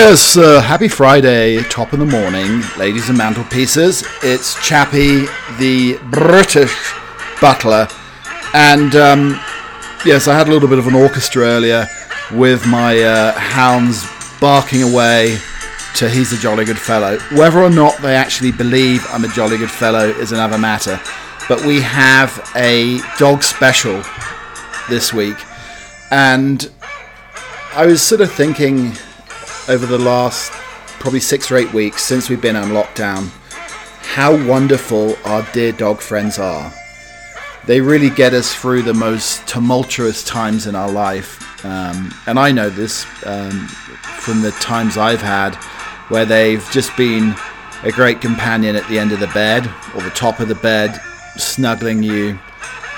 Yes, uh, happy Friday, top of the morning, ladies and mantelpieces. It's Chappie, the British butler. And um, yes, I had a little bit of an orchestra earlier with my uh, hounds barking away to He's a Jolly Good Fellow. Whether or not they actually believe I'm a jolly good fellow is another matter. But we have a dog special this week. And I was sort of thinking over the last probably six or eight weeks since we've been on lockdown how wonderful our dear dog friends are. They really get us through the most tumultuous times in our life. Um, and I know this um, from the times I've had where they've just been a great companion at the end of the bed or the top of the bed, snuggling you,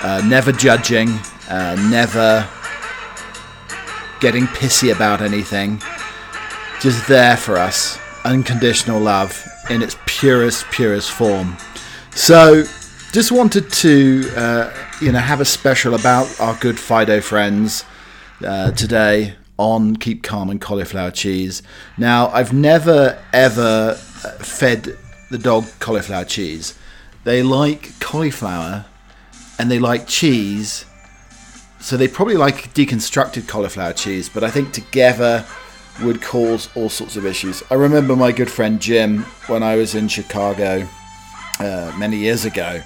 uh, never judging, uh, never getting pissy about anything just there for us, unconditional love in its purest, purest form. So, just wanted to, uh, you know, have a special about our good Fido friends uh, today on Keep Calm and cauliflower cheese. Now, I've never ever uh, fed the dog cauliflower cheese. They like cauliflower and they like cheese, so they probably like deconstructed cauliflower cheese, but I think together would cause all sorts of issues. I remember my good friend Jim when I was in Chicago uh, many years ago.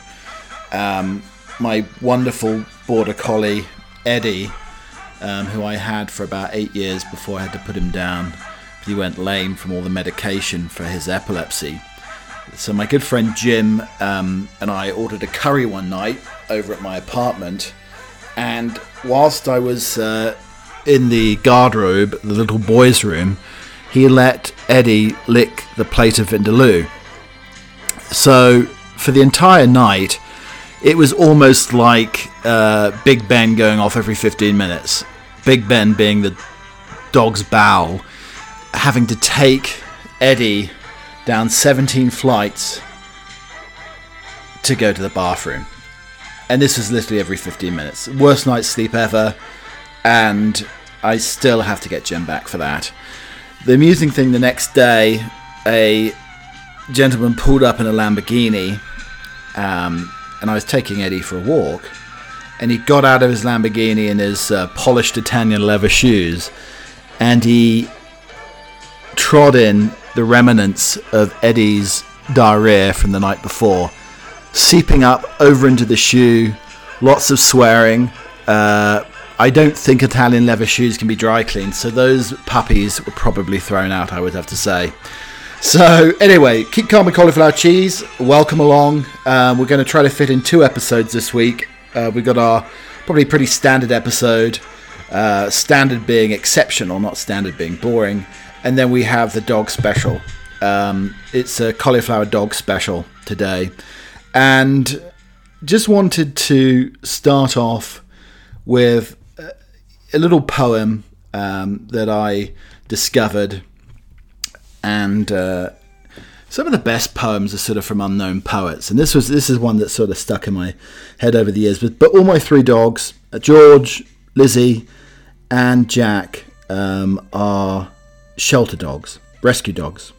Um, my wonderful border collie Eddie, um, who I had for about eight years before I had to put him down. He went lame from all the medication for his epilepsy. So my good friend Jim um, and I ordered a curry one night over at my apartment, and whilst I was uh, in the garderobe, the little boys' room, he let Eddie lick the plate of Vindaloo. So for the entire night, it was almost like uh, Big Ben going off every 15 minutes. Big Ben being the dog's bowel, having to take Eddie down 17 flights to go to the bathroom. And this was literally every 15 minutes. Worst night's sleep ever and I still have to get Jim back for that. The amusing thing the next day, a gentleman pulled up in a Lamborghini, um, and I was taking Eddie for a walk, and he got out of his Lamborghini in his uh, polished Italian leather shoes, and he trod in the remnants of Eddie's diarrhea from the night before, seeping up over into the shoe, lots of swearing. Uh, I don't think Italian leather shoes can be dry cleaned, so those puppies were probably thrown out, I would have to say. So, anyway, keep calm with cauliflower cheese. Welcome along. Um, we're going to try to fit in two episodes this week. Uh, we got our probably pretty standard episode, uh, standard being exceptional, not standard being boring. And then we have the dog special. Um, it's a cauliflower dog special today. And just wanted to start off with a little poem um, that I discovered, and uh, some of the best poems are sort of from unknown poets. And this was this is one that sort of stuck in my head over the years. But but all my three dogs, uh, George, Lizzie, and Jack, um, are shelter dogs, rescue dogs.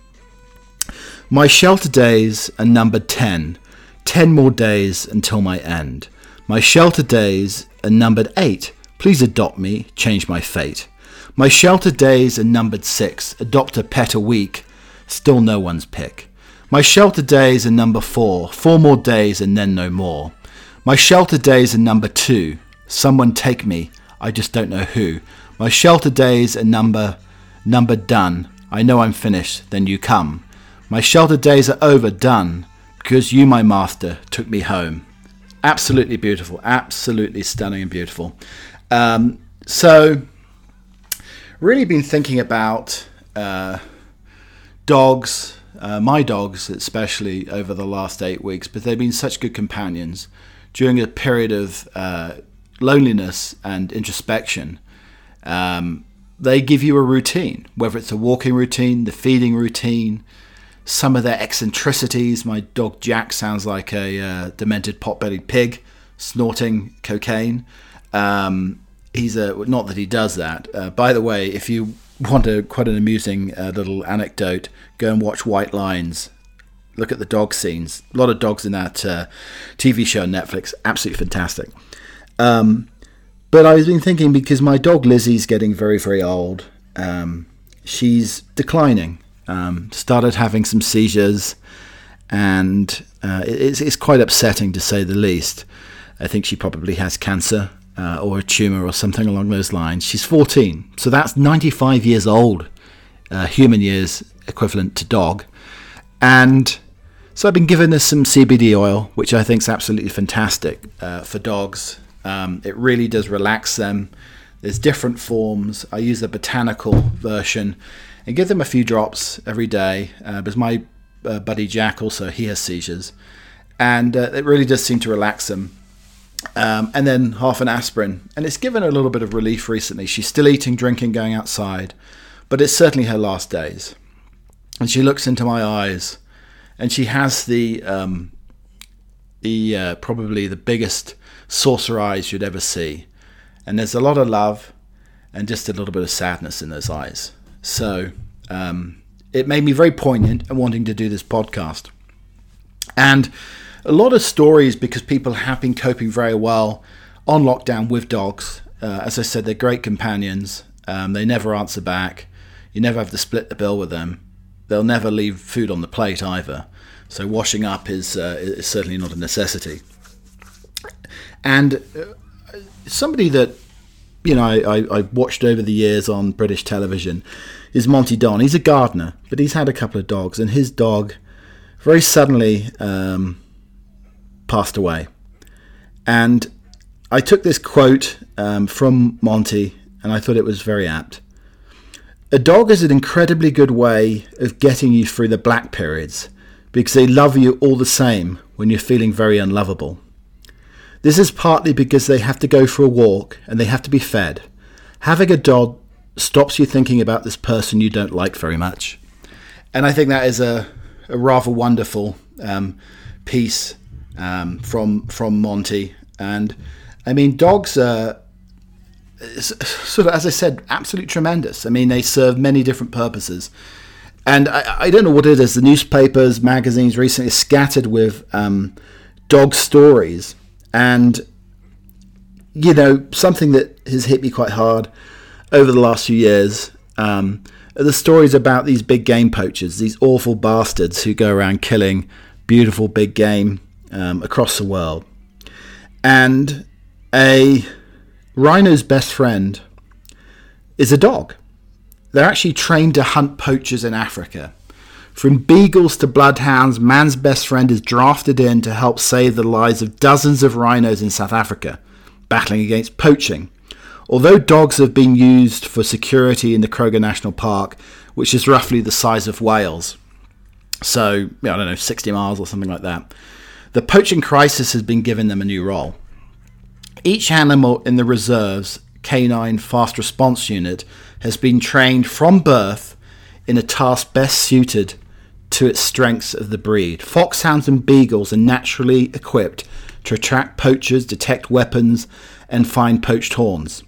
My shelter days are numbered ten. Ten more days until my end. My shelter days are numbered eight. Please adopt me, change my fate. My shelter days are numbered six, adopt a pet a week, still no one's pick. My shelter days are number four, four more days and then no more. My shelter days are number two, someone take me, I just don't know who. My shelter days are number, number done, I know I'm finished, then you come. My shelter days are over, done, because you, my master, took me home. Absolutely beautiful, absolutely stunning and beautiful. Um, so, really been thinking about uh, dogs, uh, my dogs especially, over the last eight weeks, but they've been such good companions during a period of uh, loneliness and introspection. Um, they give you a routine, whether it's a walking routine, the feeding routine, some of their eccentricities. My dog Jack sounds like a uh, demented pot-bellied pig snorting cocaine. Um, he's a not that he does that. Uh, by the way, if you want a quite an amusing uh, little anecdote, go and watch White Lines. Look at the dog scenes. A lot of dogs in that uh, TV show on Netflix. Absolutely fantastic. Um, but I've been thinking because my dog Lizzie's getting very, very old. Um, she's declining. Um, started having some seizures, and uh, it's, it's quite upsetting to say the least. I think she probably has cancer uh, or a tumor or something along those lines. She's 14, so that's 95 years old, uh, human years equivalent to dog. And so I've been giving her some CBD oil, which I think is absolutely fantastic uh, for dogs. Um, it really does relax them. There's different forms. I use the botanical version and give them a few drops every day uh, because my uh, buddy Jack also he has seizures, and uh, it really does seem to relax them um, and then half an aspirin. And it's given her a little bit of relief recently. She's still eating, drinking, going outside, but it's certainly her last days. And she looks into my eyes, and she has the um, the uh, probably the biggest saucer eyes you'd ever see. And there's a lot of love and just a little bit of sadness in those eyes. So um, it made me very poignant and wanting to do this podcast. And a lot of stories because people have been coping very well on lockdown with dogs. Uh, as I said, they're great companions. Um, they never answer back. You never have to split the bill with them. They'll never leave food on the plate either. So washing up is, uh, is certainly not a necessity. And uh, somebody that you know I, I, watched over the years on British television is Monty Don. He's a gardener, but he's had a couple of dogs, and his dog very suddenly um, passed away. And I took this quote um, from Monty and I thought it was very apt. A dog is an incredibly good way of getting you through the black periods because they love you all the same when you're feeling very unlovable. This is partly because they have to go for a walk and they have to be fed. Having a dog stops you thinking about this person you don't like very much. And I think that is a, a rather wonderful um, piece um, from from Monty. And I mean, dogs are sort of, as I said, absolutely tremendous. I mean, they serve many different purposes. And I, I don't know what it is. The newspapers, magazines recently scattered with um, dog stories. And, you know, something that has hit me quite hard over the last few years um, are the stories about these big game poachers, these awful bastards who go around killing beautiful big game um, across the world. And a rhino's best friend is a dog. They're actually trained to hunt poachers in Africa. From beagles to bloodhounds, man's best friend is drafted in to help save the lives of dozens of rhinos in South Africa, battling against poaching. Although dogs have been used for security in the Kruger National Park, which is roughly the size of Wales, so I don't know, 60 miles or something like that, the poaching crisis has been giving them a new role. Each animal in the reserve's canine fast response unit has been trained from birth in a task best suited to its strengths of the breed. Foxhounds and beagles are naturally equipped to attract poachers, detect weapons, and find poached horns.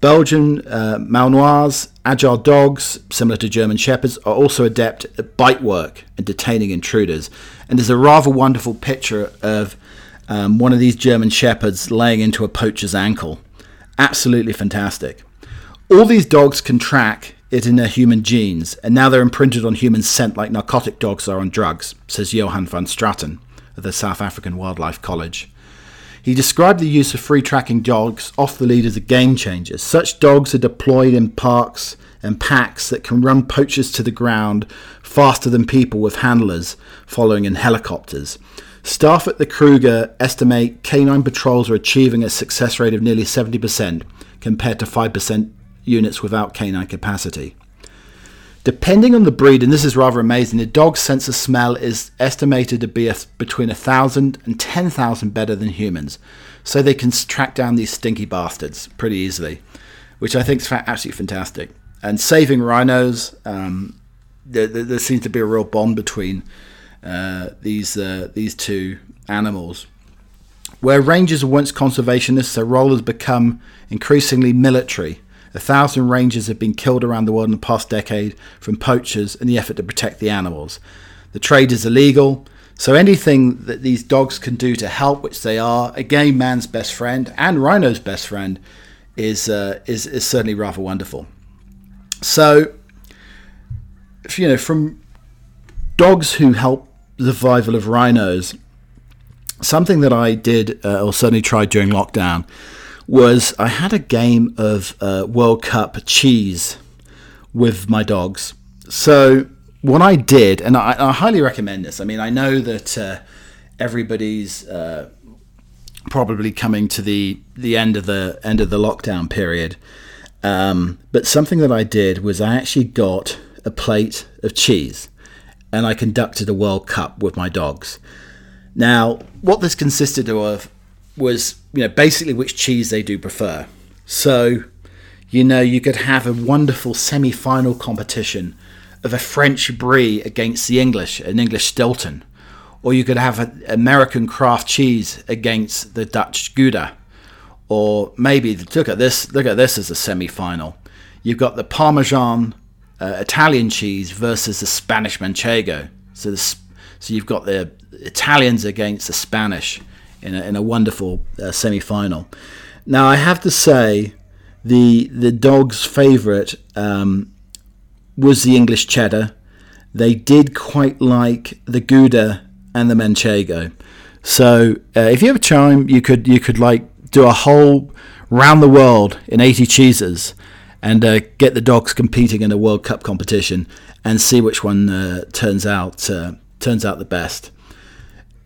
Belgian uh, Malinois, agile dogs, similar to German Shepherds, are also adept at bite work and detaining intruders. And there's a rather wonderful picture of um, one of these German Shepherds laying into a poacher's ankle. Absolutely fantastic. All these dogs can track it in their human genes, and now they're imprinted on human scent like narcotic dogs are on drugs, says Johan van Straten of the South African Wildlife College. He described the use of free tracking dogs off the lead as a game changer. Such dogs are deployed in parks and packs that can run poachers to the ground faster than people with handlers following in helicopters. Staff at the Kruger estimate canine patrols are achieving a success rate of nearly 70% compared to 5% units without canine capacity. Depending on the breed, and this is rather amazing, the dog's sense of smell is estimated to be a, between 1,000 and 10,000 better than humans. So they can track down these stinky bastards pretty easily, which I think is absolutely fantastic. And saving rhinos, um, there, there, seems to be a real bond between uh, these, uh, these two animals. Where rangers were once conservationists, their role has become increasingly military A thousand rangers have been killed around the world in the past decade from poachers in the effort to protect the animals. The trade is illegal, so anything that these dogs can do to help, which they are, again, man's best friend and rhino's best friend, is uh, is, is certainly rather wonderful. So, you know, from dogs who help the survival of rhinos, something that I did uh, or certainly tried during lockdown was I had a game of uh, World Cup cheese with my dogs. So what I did, and I, I highly recommend this. I mean, I know that uh, everybody's uh, probably coming to the the end of the end of the lockdown period. Um, but something that I did was I actually got a plate of cheese, and I conducted a World Cup with my dogs. Now, what this consisted of was, you know, basically which cheese they do prefer. So, you know, you could have a wonderful semi-final competition of a French brie against the English, an English Stilton, or you could have an American craft cheese against the Dutch Gouda, or maybe look at this. Look at this as a semi-final. You've got the Parmesan uh, Italian cheese versus the Spanish Manchego. So, the, so you've got the Italians against the Spanish in a, in a wonderful uh, semi final. Now, I have to say, the the dog's favourite um, was the English Cheddar. They did quite like the Gouda and the Manchego. So, uh, if you have a time, you could you could like do a whole round the world in 80 cheeses and uh, get the dogs competing in a World Cup competition and see which one uh, turns out uh, turns out the best.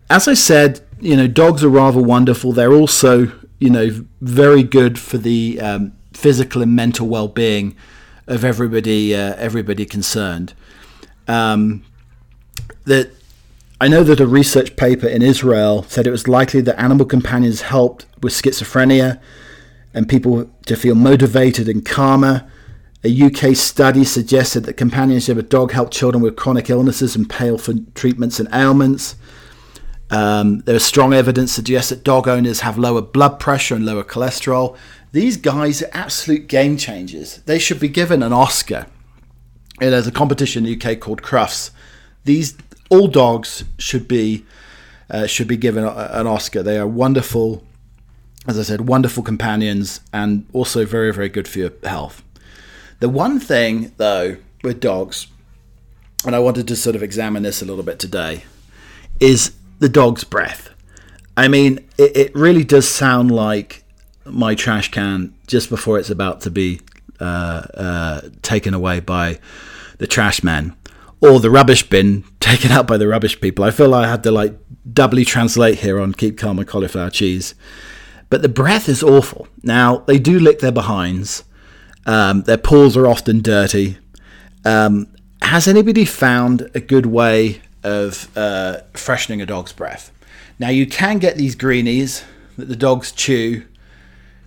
As I said, you know, dogs are rather wonderful. They're also, you know, very good for the um, physical and mental well-being of everybody, uh, everybody concerned. Um, that I know that a research paper in Israel said it was likely that animal companions helped with schizophrenia and people to feel motivated and calmer. A UK study suggested that companionship of a dog helped children with chronic illnesses and pale for treatments and ailments. Um, there is strong evidence suggests that dog owners have lower blood pressure and lower cholesterol. These guys are absolute game changers. They should be given an Oscar. And there's a competition in the UK called Crufts. These all dogs should be uh, should be given a, an Oscar. They are wonderful, as I said, wonderful companions, and also very very good for your health. The one thing though with dogs, and I wanted to sort of examine this a little bit today, is the dog's breath. I mean, it, it really does sound like my trash can just before it's about to be uh, uh, taken away by the trash man or the rubbish bin taken out by the rubbish people. I feel like I had to like doubly translate here on Keep Calm and Cauliflower Cheese. But the breath is awful. Now, they do lick their behinds. Um, their paws are often dirty. Um, has anybody found a good way of uh, freshening a dog's breath. Now, you can get these greenies that the dogs chew.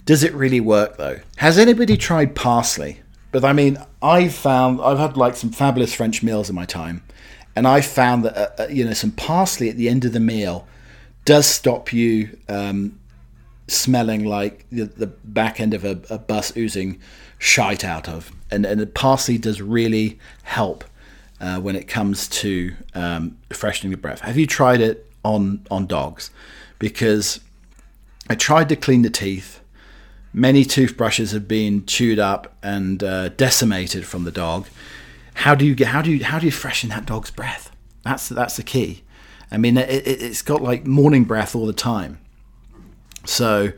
Does it really work though? Has anybody tried parsley? But I mean, I've found I've had like some fabulous French meals in my time, and I found that uh, uh, you know some parsley at the end of the meal does stop you um, smelling like the, the, back end of a, a bus oozing shite out of, and and the parsley does really help uh, when it comes to um, freshening the breath. Have you tried it on on dogs? Because I tried to clean the teeth. Many toothbrushes have been chewed up and uh, decimated from the dog. How do you get? How do you how do you freshen that dog's breath? That's that's the key. I mean, it, it, it's got like morning breath all the time. So,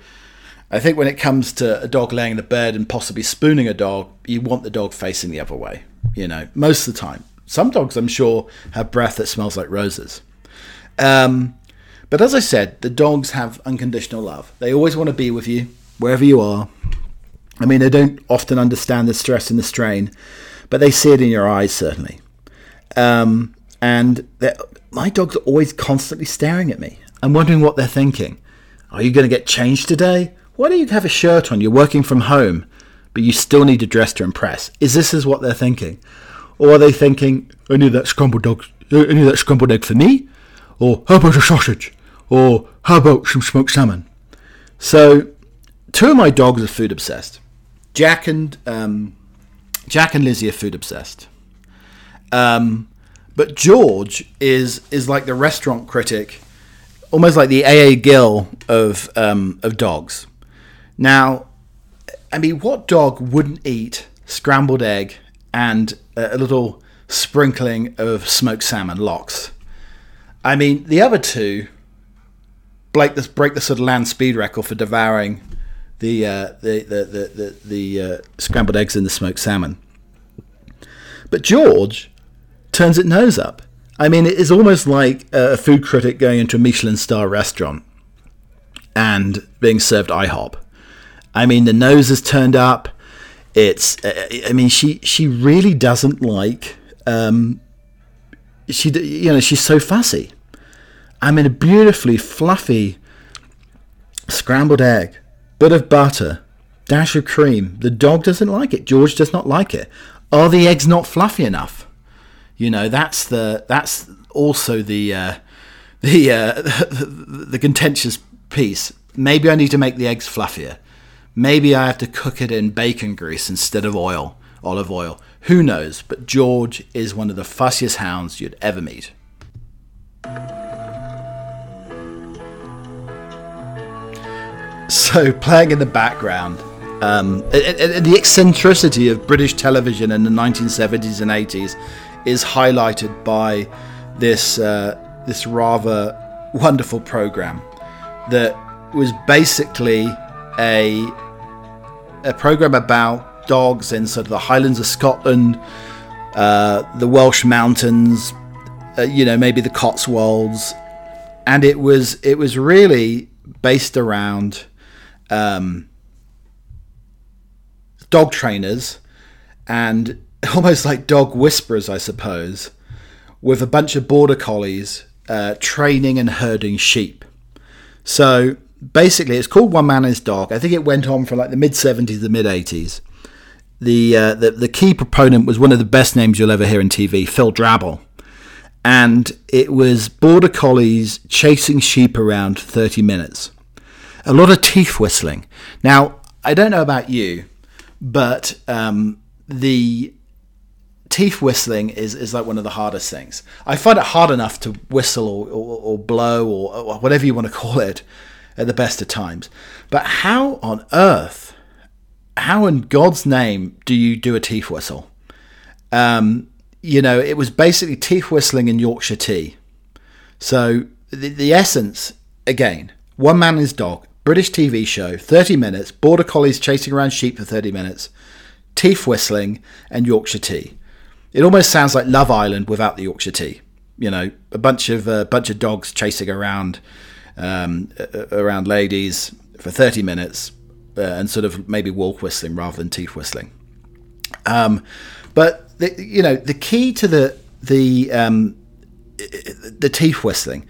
I think when it comes to a dog laying in the bed and possibly spooning a dog, you want the dog facing the other way. You know, most of the time. Some dogs, I'm sure, have breath that smells like roses. Um, but as I said, the dogs have unconditional love. They always want to be with you, wherever you are. I mean, they don't often understand the stress and the strain, but they see it in your eyes, certainly. Um, and my dogs are always constantly staring at me. I'm wondering what they're thinking. Are you going to get changed today? Why don't you have a shirt on? You're working from home, but you still need to dress to impress. Is this is what they're thinking? Or are they thinking, I need that scrambled dog, I need that scrambled egg for me? Or how about a sausage? Or how about some smoked salmon? So, two of my dogs are food obsessed. Jack and um, Jack and Lizzie are food obsessed. Um, but George is is like the restaurant critic, almost like the AA Gill of um, of dogs. Now, I mean, what dog wouldn't eat scrambled egg and a little sprinkling of smoked salmon lox. I mean, the other two break the break the sort of land speed record for devouring the uh, the the the, the, the uh, scrambled eggs and the smoked salmon. But George turns its nose up. I mean, it is almost like a food critic going into a Michelin star restaurant and being served IHOP. I mean, the nose is turned up. It's, uh, I mean, she she really doesn't like. Um, she, you know, she's so fussy. I mean, a beautifully fluffy scrambled egg, bit of butter, dash of cream. The dog doesn't like it. George does not like it. Are the eggs not fluffy enough? You know, that's the that's also the uh, the, uh, the the contentious piece. Maybe I need to make the eggs fluffier. Maybe I have to cook it in bacon grease instead of oil, olive oil. Who knows? But George is one of the fussiest hounds you'd ever meet. So, playing in the background, um, the eccentricity of British television in the 1970s and 80s is highlighted by this uh, this rather wonderful program that was basically a a program about dogs in sort of the Highlands of Scotland, uh, the Welsh mountains, uh, you know, maybe the Cotswolds, and it was it was really based around um, dog trainers and almost like dog whisperers, I suppose, with a bunch of border collies uh, training and herding sheep. So basically, it's called One Man and His Dog. I think it went on from like the mid 70s, the mid 80s. The, uh, the the key proponent was one of the best names you'll ever hear in TV, Phil Drabble, and it was border collies chasing sheep around 30 minutes a lot of teeth whistling. Now, I don't know about you, but um, the teeth whistling is, is like one of the hardest things. I find it hard enough to whistle or, or, or blow or, or, whatever you want to call it at the best of times. But how on earth, how in God's name do you do a teeth whistle? Um, you know, it was basically teeth whistling in Yorkshire tea. So the, the essence, again, one man and his dog, British TV show, 30 minutes, border collies chasing around sheep for 30 minutes, teeth whistling, and Yorkshire tea. It almost sounds like Love Island without the Yorkshire tea. You know, a bunch of uh, bunch of dogs chasing around um, around ladies for 30 minutes, uh, and sort of maybe walk whistling rather than teeth whistling. Um, but the, you know, the key to the the um, the teeth whistling.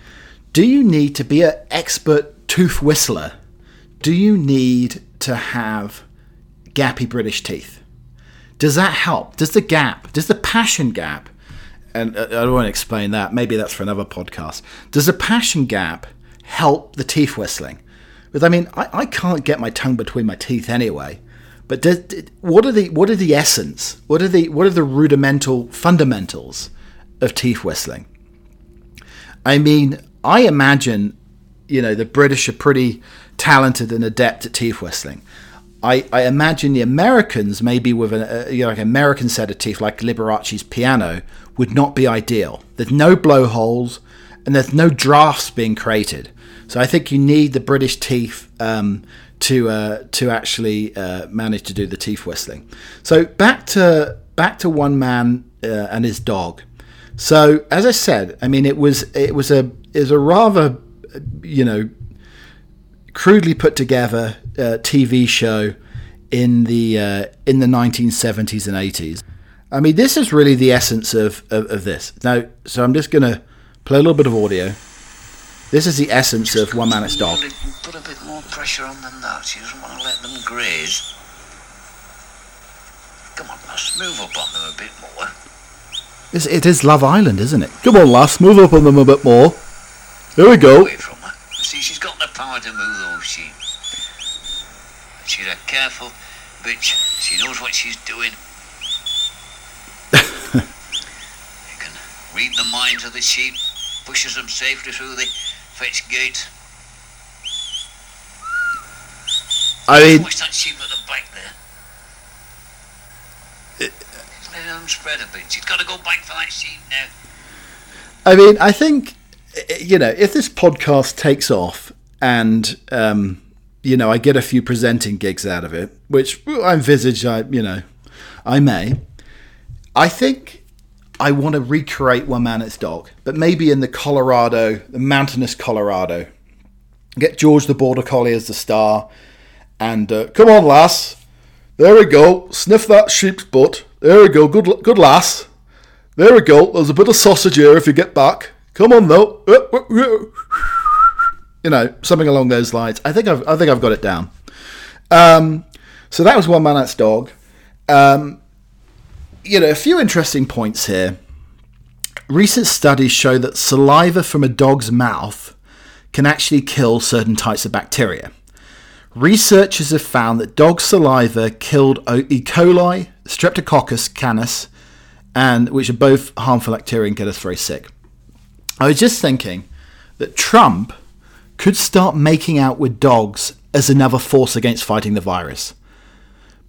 Do you need to be an expert tooth whistler do you need to have gappy British teeth? Does that help? Does the gap, does the passion gap, and uh, I don't want to explain that, maybe that's for another podcast. Does the passion gap help the teeth whistling? Because I mean, I, I can't get my tongue between my teeth anyway. But what are the what are the essence? What are the what are the rudimental fundamentals of teeth whistling? I mean, I imagine, you know, the British are pretty talented and adept at teeth whistling. I, I imagine the Americans, maybe with an a, you know, like an American set of teeth like Liberace's piano, would not be ideal. There's no blowholes and there's no drafts being created. So I think you need the British teeth um, to uh, to actually uh, manage to do the teeth whistling. So back to back to one man uh, and his dog. So as I said, I mean it was it was a is a rather you know crudely put together uh, TV show in the uh, in the 1970s and 80s. I mean, this is really the essence of, of, of this. Now, so I'm just going to play a little bit of audio. This is the essence of One Man Dog. Put a bit more pressure on than that. She doesn't want to let them graze. Come on, lass, move up on them a bit more. It's, it is Love Island, isn't it? Come on, lass, move up on them a bit more. There we go. Away from her. See, she's got the power to move those sheep. She's a careful, bitch. She knows what she's doing. you can read the minds of the sheep, pushes them safely through the fetch gate. I mean, Watch that sheep at the back there. He's letting them spread a bit. She's got to go back for that sheep now. I mean, I think you know if this podcast takes off and um, you know I get a few presenting gigs out of it, which I envisage I you know I may. I think I want to recreate One Man Its Dog, but maybe in the Colorado, the mountainous Colorado. Get George the Border Collie as the star, and uh, come on, lass. There we go. Sniff that sheep's butt. There we go. Good, good lass. There we go. There's a bit of sausage here if you get back. Come on though. You know, something along those lines. I think I've I think I've got it down. Um, so that was one man that's dog. Um, you know, a few interesting points here. Recent studies show that saliva from a dog's mouth can actually kill certain types of bacteria. Researchers have found that dog saliva killed E. coli, Streptococcus canis, and which are both harmful bacteria and get us very sick. I was just thinking that Trump could start making out with dogs as another force against fighting the virus.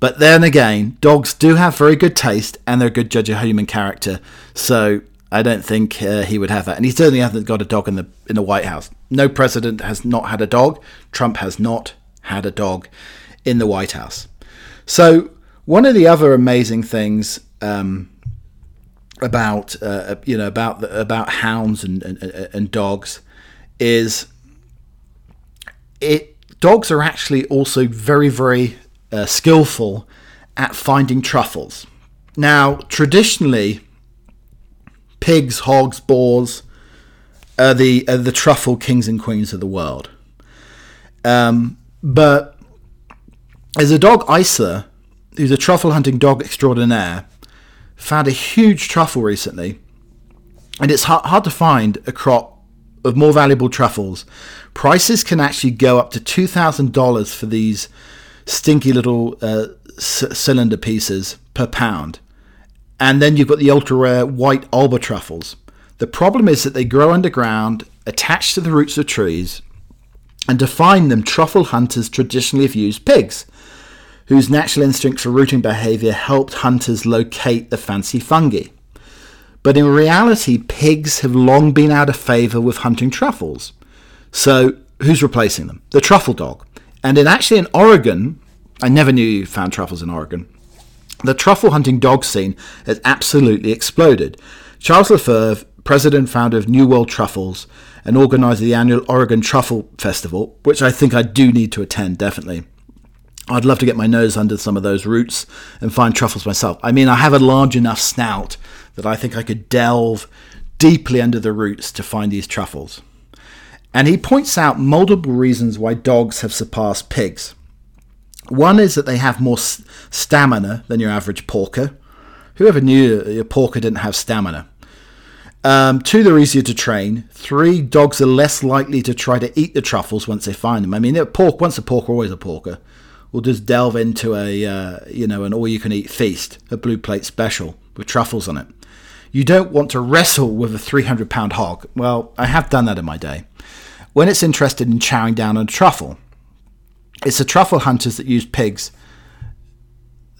But then again, dogs do have very good taste and they're a good judge of human character. So I don't think uh, he would have that. And he certainly hasn't got a dog in the in the White House. No president has not had a dog. Trump has not had a dog in the White House. So one of the other amazing things um, about uh, you know about the, about hounds and, and, and dogs is it dogs are actually also very very uh, skillful at finding truffles. Now traditionally, pigs, hogs, boars are the are the truffle kings and queens of the world. Um, but as a dog Isla, who's a truffle hunting dog extraordinaire, found a huge truffle recently, and it's hard, hard to find a crop of more valuable truffles. Prices can actually go up to two thousand dollars for these stinky little uh, c- cylinder pieces per pound, and then you've got the ultra rare white Alba truffles. The problem is that they grow underground, attached to the roots of trees, and to find them, truffle hunters traditionally have used pigs whose natural instincts for rooting behavior helped hunters locate the fancy fungi. But in reality, pigs have long been out of favor with hunting truffles. So, who's replacing them? The truffle dog. And in actually in Oregon, I never knew you found truffles in Oregon. The truffle hunting dog scene has absolutely exploded. Charles Lefevre, president and founder of New World Truffles, and organizer of the annual Oregon Truffle Festival, which I think I do need to attend definitely. I'd love to get my nose under some of those roots and find truffles myself. I mean, I have a large enough snout that I think I could delve deeply under the roots to find these truffles. And he points out multiple reasons why dogs have surpassed pigs. One is that they have more stamina than your average porker. Whoever knew a porker didn't have stamina? Um, two, they're easier to train. Three, dogs are less likely to try to eat the truffles once they find them. I mean, a pork once a porker, always a porker we'll just delve into a uh, you know an all-you-can-eat feast, a blue plate special with truffles on it. You don't want to wrestle with a 300-pound hog. Well, I have done that in my day. When it's interested in chowing down on a truffle, it's the truffle hunters that use pigs.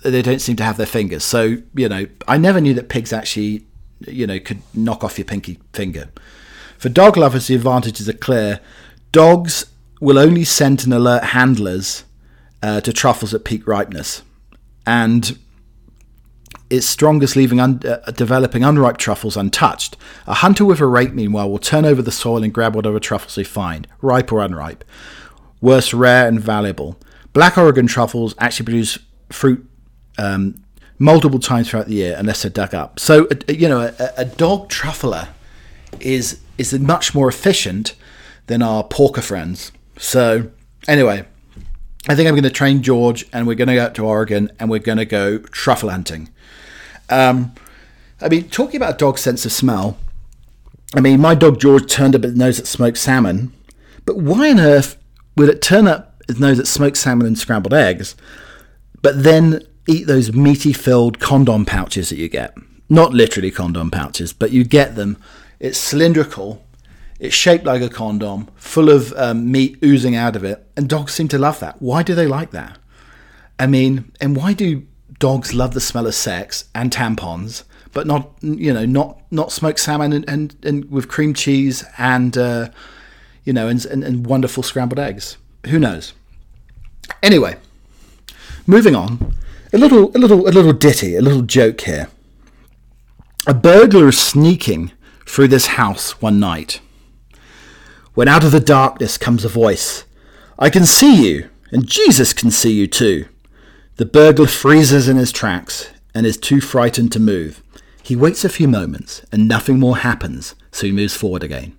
They don't seem to have their fingers, so you know I never knew that pigs actually you know could knock off your pinky finger. For dog lovers, the advantages are clear. Dogs will only scent and alert handlers uh, to truffles at peak ripeness, and its strongest leaving un- uh, developing unripe truffles untouched. A hunter with a rake, meanwhile, will turn over the soil and grab whatever truffles they find, ripe or unripe. Worse, rare and valuable. Black Oregon truffles actually produce fruit um, multiple times throughout the year unless they're dug up. So, uh, you know, a, a dog truffler is is much more efficient than our porker friends. So, anyway, I think I'm going to train George, and we're going to go out to Oregon, and we're going to go truffle hunting. Um, I mean, talking about a dog's sense of smell. I mean, my dog George turned up his nose at smoked salmon, but why on earth would it turn up his nose at smoked salmon and scrambled eggs, but then eat those meaty filled condom pouches that you get. Not literally condom pouches, but you get them. It's cylindrical, it's shaped like a condom, full of um, meat oozing out of it, and dogs seem to love that. Why do they like that? I mean, and why do dogs love the smell of sex and tampons, but not you know not not smoked salmon and and, and with cream cheese and uh, you know and, and, and wonderful scrambled eggs? Who knows? Anyway, moving on. A little a little a little ditty, a little joke here. A burglar is sneaking through this house one night when out of the darkness comes a voice. I can see you, and Jesus can see you too. The burglar freezes in his tracks and is too frightened to move. He waits a few moments and nothing more happens, so he moves forward again.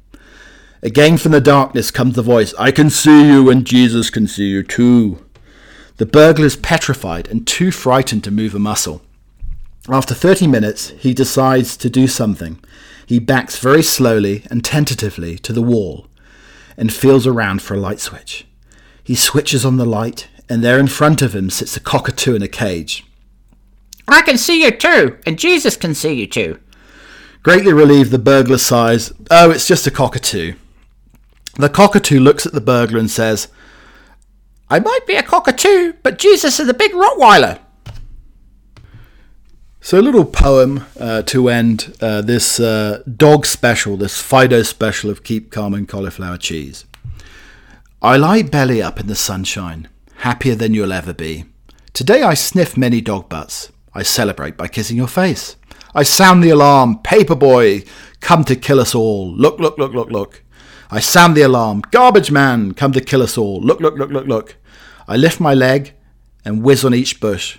Again from the darkness comes the voice, I can see you and Jesus can see you too. The burglar is petrified and too frightened to move a muscle. After 30 minutes, he decides to do something. He backs very slowly and tentatively to the wall and feels around for a light switch. He switches on the light, and there in front of him sits a cockatoo in a cage. I can see you too, and Jesus can see you too. Greatly relieved, the burglar sighs, Oh, it's just a cockatoo. The cockatoo looks at the burglar and says, I might be a cockatoo, but Jesus is a big Rottweiler. So, a little poem uh, to end uh, this uh, dog special, this Fido special of Keep Calm and Cauliflower Cheese. I lie belly up in the sunshine, happier than you'll ever be. Today I sniff many dog butts. I celebrate by kissing your face. I sound the alarm, Paperboy, come to kill us all. Look, look, look, look, look. I sound the alarm, Garbage Man, come to kill us all. Look, look, look, look, look. I lift my leg and whiz on each bush.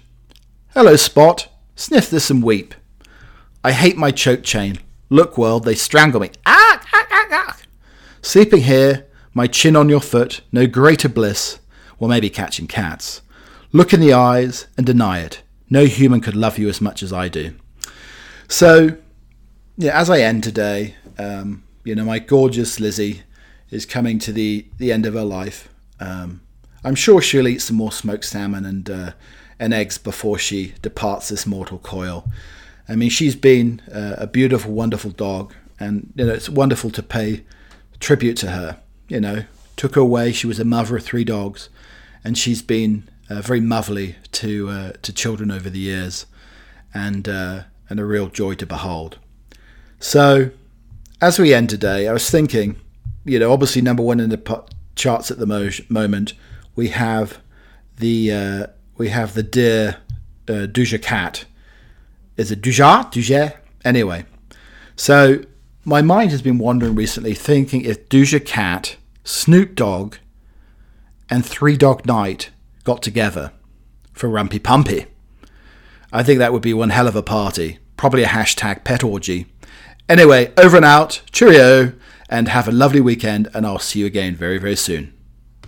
Hello, Spot. Sniff this and weep. I hate my choke chain. Look, world, they strangle me. Ah, ah, ah, ah. Sleeping here, my chin on your foot, no greater bliss. Well, maybe catching cats. Look in the eyes and deny it. No human could love you as much as I do. So, yeah, as I end today, um, you know, my gorgeous Lizzie is coming to the, the end of her life. Um, I'm sure she'll eat some more smoked salmon and uh, and eggs before she departs this mortal coil. I mean, she's been uh, a beautiful, wonderful dog, and you know it's wonderful to pay tribute to her. You know, took her away. She was a mother of three dogs, and she's been uh, very motherly to uh, to children over the years, and uh, and a real joy to behold. So, as we end today, I was thinking, you know, obviously number one in the charts at the mo- moment, we have the uh, we have the dear uh, Doja Cat. Is it Duja? Duja? Anyway, so my mind has been wandering recently, thinking if Doja Cat, Snoop Dogg, and Three Dog Night got together for Rumpy Pumpy. I think that would be one hell of a party. Probably a hashtag pet orgy. Anyway, over and out. Cheerio, and have a lovely weekend, and I'll see you again very, very soon.